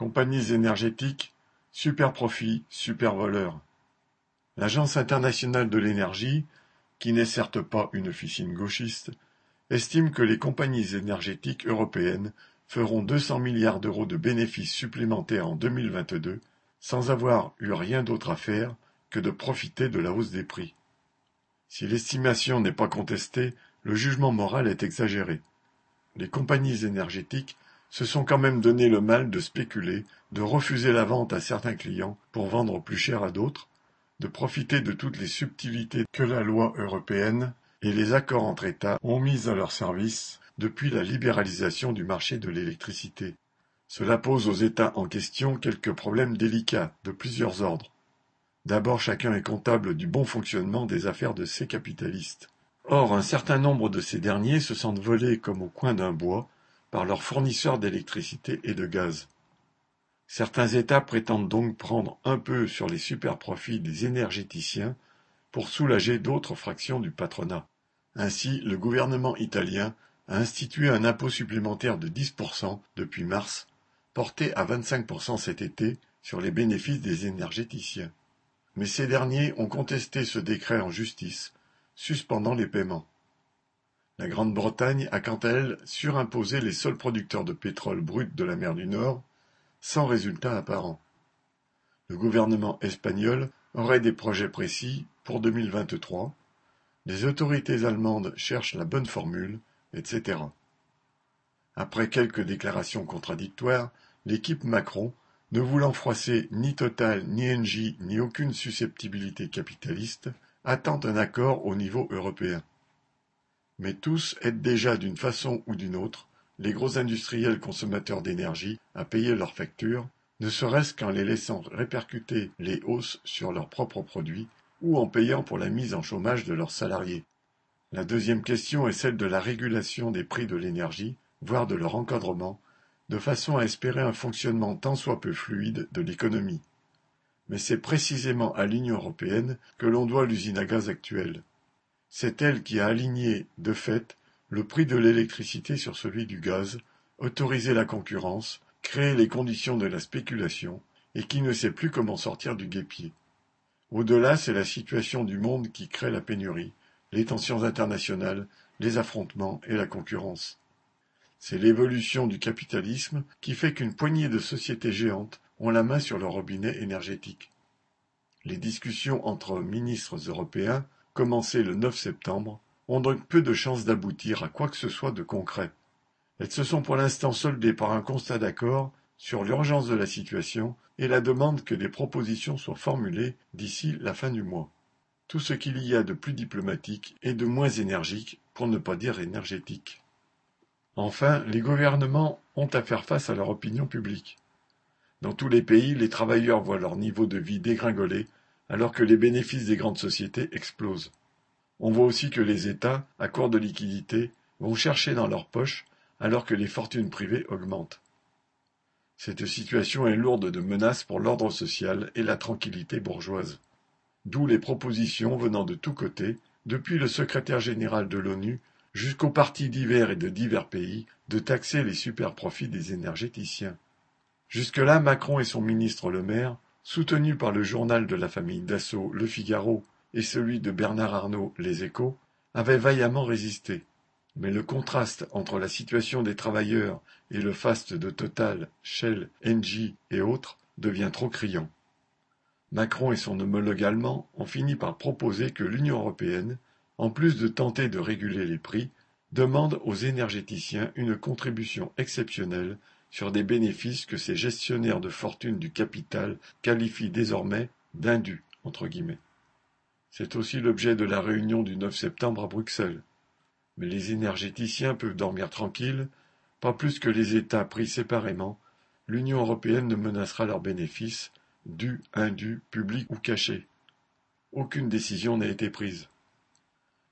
Compagnies énergétiques, super-profits, super-voleurs. L'Agence internationale de l'énergie, qui n'est certes pas une officine gauchiste, estime que les compagnies énergétiques européennes feront 200 milliards d'euros de bénéfices supplémentaires en 2022 sans avoir eu rien d'autre à faire que de profiter de la hausse des prix. Si l'estimation n'est pas contestée, le jugement moral est exagéré. Les compagnies énergétiques se sont quand même donné le mal de spéculer, de refuser la vente à certains clients pour vendre plus cher à d'autres, de profiter de toutes les subtilités que la loi européenne et les accords entre États ont mises à leur service depuis la libéralisation du marché de l'électricité. Cela pose aux États en question quelques problèmes délicats de plusieurs ordres. D'abord chacun est comptable du bon fonctionnement des affaires de ces capitalistes. Or un certain nombre de ces derniers se sentent volés comme au coin d'un bois par leurs fournisseurs d'électricité et de gaz. Certains États prétendent donc prendre un peu sur les super-profits des énergéticiens pour soulager d'autres fractions du patronat. Ainsi, le gouvernement italien a institué un impôt supplémentaire de 10% depuis mars, porté à 25% cet été sur les bénéfices des énergéticiens. Mais ces derniers ont contesté ce décret en justice, suspendant les paiements. La Grande-Bretagne a quant à elle surimposé les seuls producteurs de pétrole brut de la mer du Nord, sans résultat apparent. Le gouvernement espagnol aurait des projets précis pour 2023, les autorités allemandes cherchent la bonne formule, etc. Après quelques déclarations contradictoires, l'équipe Macron, ne voulant froisser ni Total, ni Engie, ni aucune susceptibilité capitaliste, attend un accord au niveau européen. Mais tous aident déjà d'une façon ou d'une autre les gros industriels consommateurs d'énergie à payer leurs factures, ne serait-ce qu'en les laissant répercuter les hausses sur leurs propres produits ou en payant pour la mise en chômage de leurs salariés. La deuxième question est celle de la régulation des prix de l'énergie, voire de leur encadrement, de façon à espérer un fonctionnement tant soit peu fluide de l'économie. Mais c'est précisément à l'Union européenne que l'on doit l'usine à gaz actuelle. C'est elle qui a aligné, de fait, le prix de l'électricité sur celui du gaz, autorisé la concurrence, créé les conditions de la spéculation, et qui ne sait plus comment sortir du guépier. Au-delà, c'est la situation du monde qui crée la pénurie, les tensions internationales, les affrontements et la concurrence. C'est l'évolution du capitalisme qui fait qu'une poignée de sociétés géantes ont la main sur le robinet énergétique. Les discussions entre ministres européens le 9 septembre, ont donc peu de chances d'aboutir à quoi que ce soit de concret. Elles se sont pour l'instant soldées par un constat d'accord sur l'urgence de la situation et la demande que des propositions soient formulées d'ici la fin du mois. Tout ce qu'il y a de plus diplomatique et de moins énergique, pour ne pas dire énergétique. Enfin, les gouvernements ont à faire face à leur opinion publique. Dans tous les pays, les travailleurs voient leur niveau de vie dégringoler alors que les bénéfices des grandes sociétés explosent. On voit aussi que les États, à court de liquidités, vont chercher dans leurs poches alors que les fortunes privées augmentent. Cette situation est lourde de menaces pour l'ordre social et la tranquillité bourgeoise. D'où les propositions venant de tous côtés, depuis le secrétaire général de l'ONU jusqu'aux partis divers et de divers pays, de taxer les superprofits des énergéticiens. Jusque-là, Macron et son ministre Le Maire Soutenu par le journal de la famille Dassault Le Figaro et celui de Bernard Arnault Les Échos, avait vaillamment résisté. Mais le contraste entre la situation des travailleurs et le faste de Total, Shell, Engie et autres devient trop criant. Macron et son homologue allemand ont fini par proposer que l'Union européenne, en plus de tenter de réguler les prix, demande aux énergéticiens une contribution exceptionnelle sur des bénéfices que ces gestionnaires de fortune du capital qualifient désormais d'indus. C'est aussi l'objet de la réunion du 9 septembre à Bruxelles. Mais les énergéticiens peuvent dormir tranquilles, pas plus que les États pris séparément, l'Union européenne ne menacera leurs bénéfices, dus, indus, publics ou cachés. Aucune décision n'a été prise.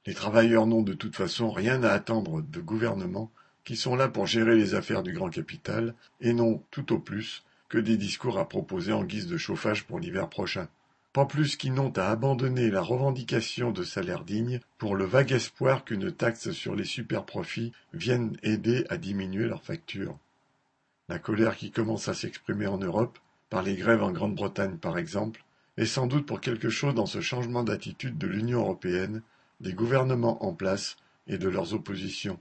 Les travailleurs n'ont de toute façon rien à attendre de gouvernements qui sont là pour gérer les affaires du grand capital, et non, tout au plus, que des discours à proposer en guise de chauffage pour l'hiver prochain. Pas plus qu'ils n'ont à abandonner la revendication de salaire digne pour le vague espoir qu'une taxe sur les superprofits vienne aider à diminuer leurs factures. La colère qui commence à s'exprimer en Europe, par les grèves en Grande-Bretagne par exemple, est sans doute pour quelque chose dans ce changement d'attitude de l'Union européenne, des gouvernements en place et de leurs oppositions.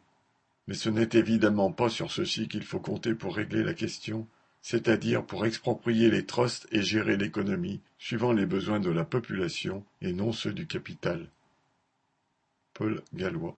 Mais ce n'est évidemment pas sur ceci qu'il faut compter pour régler la question, c'est-à-dire pour exproprier les trusts et gérer l'économie suivant les besoins de la population et non ceux du capital. Paul Gallois